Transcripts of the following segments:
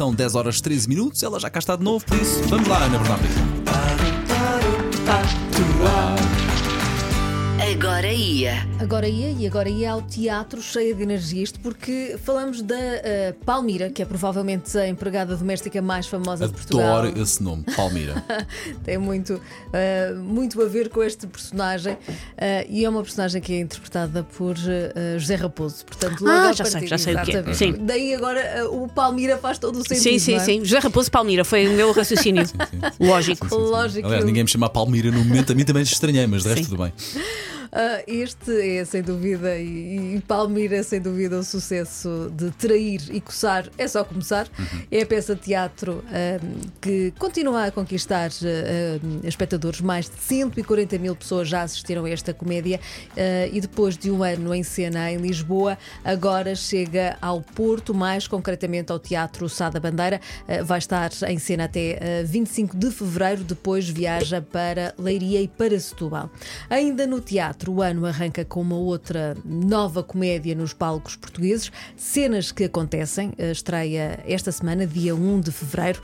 São 10 horas 13 minutos, ela já cá está de novo, por isso vamos lá, Ana Bernardo. Agora ia. Agora ia e agora ia ao teatro cheia de energia, isto porque falamos da eh, Palmira, que é provavelmente a empregada doméstica mais famosa de Portugal. Adoro esse nome, Palmira. Tem muito, eh, muito a ver com este personagem eh, e é uma personagem que é interpretada por José Raposo. Portanto, logo Ah, já sei, partida, já sei o que é. Sim. Daí agora o Palmira faz todo o sentido. Sim, sim, não é? sim. José Raposo Palmira foi o meu raciocínio. Lógico. Lógico. Aliás, ninguém me chama Palmira no momento, a mim também estranhei, mas de resto Sim. tudo bem. Ah, este é sem dúvida, e, e Palmira sem dúvida o sucesso de Trair e Coçar é só começar. É a peça de teatro ahm, que continua a conquistar ahm, espectadores. Mais de 140 mil pessoas já assistiram a esta comédia e depois de um ano em cena em Lisboa, agora chega ao Porto, mais concretamente ao Teatro Sá da Bandeira. Vai estar em cena até ah, 25 de fevereiro, depois viaja para Leiria e para Setúbal. Ainda no teatro, o ano arranca com uma outra nova comédia nos palcos portugueses, cenas que acontecem, a estreia esta semana, dia 1 de fevereiro,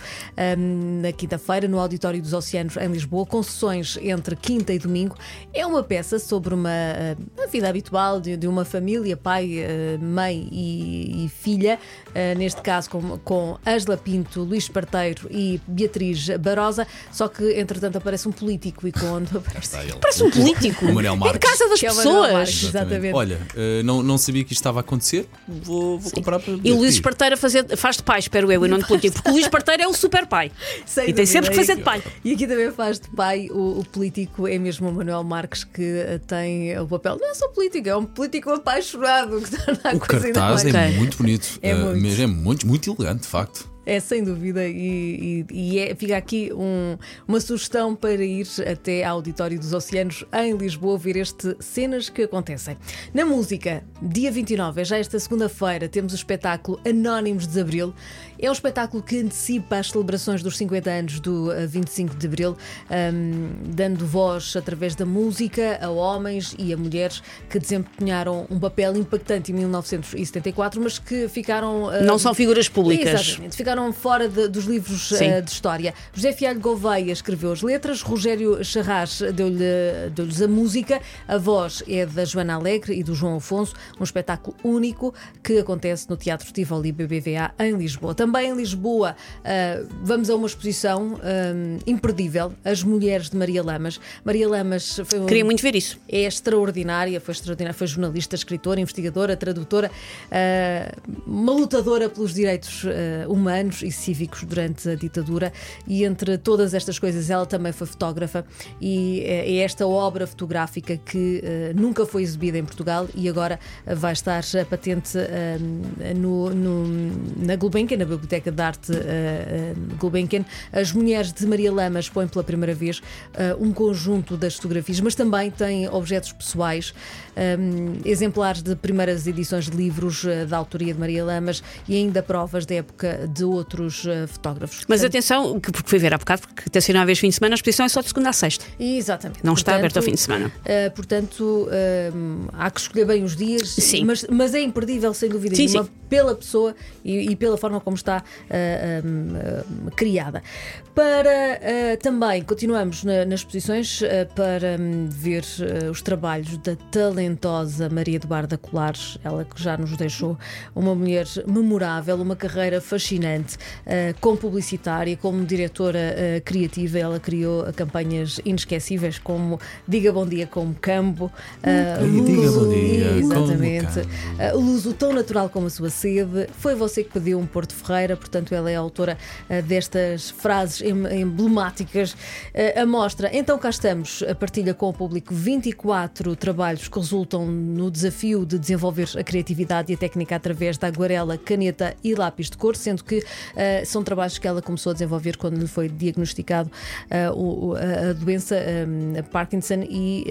hum, na quinta-feira, no Auditório dos Oceanos, em Lisboa, com sessões entre quinta e domingo. É uma peça sobre uma, eh, uma vida habitual de, de uma família, pai, eh, mãe e, e filha, eh, neste caso com, com Ângela Pinto, Luís Esparteiro e Beatriz Barosa, só que entretanto aparece um político e quando aparece. Está ele. Parece um político. O Manel Em Marques. Casa das é o pessoas. Exatamente. Olha, eh, não, não sabia que isto estava a acontecer, vou, vou comprar para. E o Luís Esparteiro a fazer, faz de pai, espero eu, e não de político. Porque o Luís Esparteiro é um super pai. Sem E tem dúvida. sempre que fazer de pai. E aqui também faz de pai o, o político, é mesmo o Manuel Marques que eh, tem o papel. Não é só político, é um político apaixonado que torna a O cartaz é muito bonito. É eh, muito. Mas é muito, muito elegante, de facto. É sem dúvida, e, e- e é- fica aqui um- uma sugestão para ir até ao Auditório dos Oceanos em Lisboa ver este Cenas que Acontecem. Na música, dia 29, é já esta segunda-feira, temos o espetáculo Anónimos de Abril. É um espetáculo que antecipa as celebrações dos 50 anos do eh, 25 de Abril, hum, dando voz através da música a homens e a mulheres que desempenharam um papel impactante em 1974, mas que ficaram. eh, Não são figuras públicas. Exatamente, ficaram fora de- dos livros eh, de história. José Fialho Gouveia escreveu as letras, Rogério Charras deu-lhe- deu-lhes a música, a voz é da Joana Alegre e do João Afonso, um espetáculo único que acontece no Teatro Tivoli BBVA em Lisboa. Também em Lisboa eh, vamos a uma exposição eh, imperdível, As Mulheres de Maria Lamas. Maria Lamas foi um- Queria muito ver isso. é extraordinária, foi extraordinária, foi jornalista, escritora, investigadora, tradutora, ah, uma lutadora pelos direitos ah, humanos e cívicos durante a ditadura e entre todas estas coisas ela também foi fotógrafa e eh, é esta obra fotográfica que ah, nunca foi exibida em Portugal e agora ah, vai estar ah, patente ah, no, no- na Gulbenkian, na Biblioteca de Arte ah, Gulbenkian. As mulheres de Maria Lamas põem pela primeira vez um conjunto das fotografias, mas também tem objetos pessoais, hum, exemplares de primeiras edições de livros da autoria de Maria Lamas e ainda provas da época de outros ah, fotógrafos. Mas Portanto, atenção, que- porque fui ver há bocado, porque tencionáveis fim de semana, a exposição é só de segunda a sexta. Exatamente. Não está Portanto, aberto ao fim de semana. ah, portanto, hum, há que escolher bem os dias, Sim. Mas, mas é imperdível, sem dúvida Sim, nenhuma, sim. Pela pessoa e, e pela forma como está ah, hum, ah, criada. Para ah, também, continuamos na- nas exposições ah, para hum, ver ah, os trabalhos da talentosa Maria Eduarda Colares, ela que já nos deixou uma mulher memorável, uma carreira fascinante, ah, como publicitária, como diretora ah, criativa, ela criou campanhas inesquecíveis como Diga Bom Dia como Campo, ah, Hum, Diga Bom Dia como exatamente, Campo. ah, Luso tão natural como a sua sede. Foi você que pediu um Porto Ferreira, portanto, ela é autora ah, destas frases em- emblemáticas. Ah, a mostra, então cá estamos, a partilha com o público 24 trabalhos que resultam no desafio de desenvolver a criatividade e a técnica através da aguarela, caneta e lápis de cor, sendo que ah, são trabalhos que ela começou a desenvolver quando lhe foi diagnosticado o- a, doença ah, a Parkinson e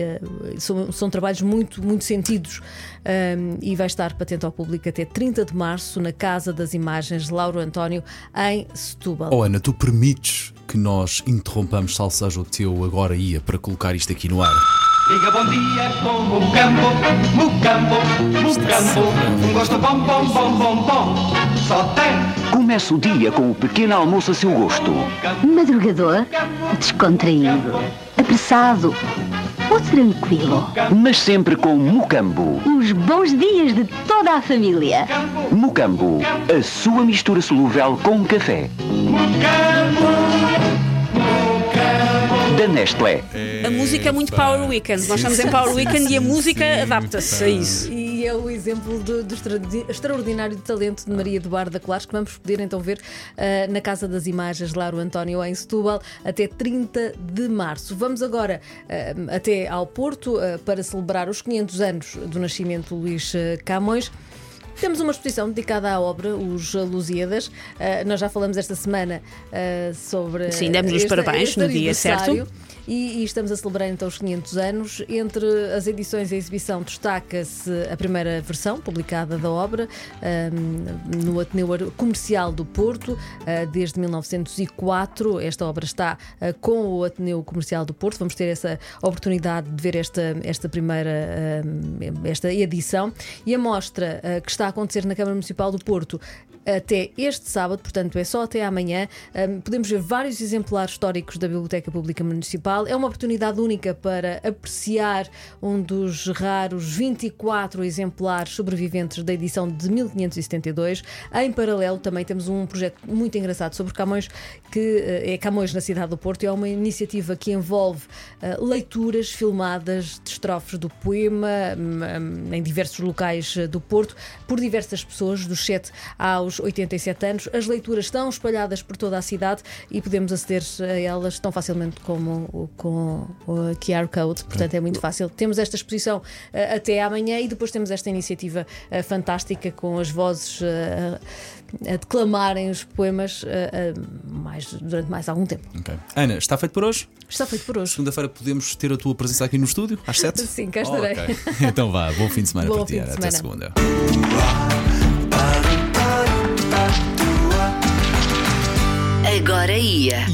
são, são trabalhos muito, muito sentidos ah, e vai estar patente ao público até 30 de março na Casa das Imagens de Lauro António em Setúbal. Oh Ana, tu permites que nós interrompamos Salsejo o teu agora ia para colocar isto aqui no ar? Diga bom dia com Mucambo, Mucambo, Mucambo. Um gosto bom, bom, bom, bom, bom. Só tem Comece o dia com o pequeno almoço a seu gosto. Madrugador, descontraído, apressado ou tranquilo. Mas sempre com Mucambo. Os bons dias de toda a família. Mucambo, a sua mistura solúvel com café. Da Nestlé. A música é muito Power Weekend. Nós estamos em Power Weekend e a música adapta-se a isso. É o exemplo do, do extra- extraordinário talento de Maria Eduarda Colares, que vamos poder então ver ah, na Casa das Imagens, Lar António, em Setúbal, até 30 de março. Vamos agora ah, até ao Porto ah, para celebrar os 500 anos do nascimento de Luís Camões. Temos uma exposição dedicada à obra, os Lusíadas. Ah, nós já falamos esta semana ah, sobre. Sim, demos-lhe os este- parabéns este no dia certo. E, e estamos a celebrar então os 500 anos. Entre as edições e a exibição destaca-se a primeira versão publicada da obra ahm, no Ateneu Comercial do Porto ah, desde 1904. Esta obra está ah, com o Ateneu Comercial do Porto. Vamos ter essa oportunidade de ver esta, esta primeira ahm, esta edição. E a mostra que está a acontecer na Câmara Municipal do Porto até este sábado, portanto é só até amanhã. Ahm, podemos ver vários exemplares históricos da Biblioteca Pública Municipal. É uma oportunidade única para apreciar um dos raros 24 exemplares sobreviventes da edição de 1572. Em paralelo, também temos um projeto muito engraçado sobre Camões, que eh, é Camões na cidade do Porto. É uma iniciativa que envolve eh, leituras filmadas de estrofes do poema hum, hum, em diversos locais eh, do Porto, por diversas pessoas, dos 7 aos 87 anos. As leituras estão espalhadas por toda a cidade e podemos aceder a elas tão facilmente como com o QR Code, portanto é muito fácil. Temos esta exposição eh, até amanhã e depois temos esta iniciativa eh, fantástica com as vozes eh, a declamarem os poemas mais, durante mais algum tempo. Ok. Ana, está feito por hoje? Está feito por hoje. Segunda-feira podemos ter a tua presença aqui no estúdio, às 7? Sim, cá estarei. ok. Então vá, bom fim de semana Bom para ti. Até segunda. Agora ia.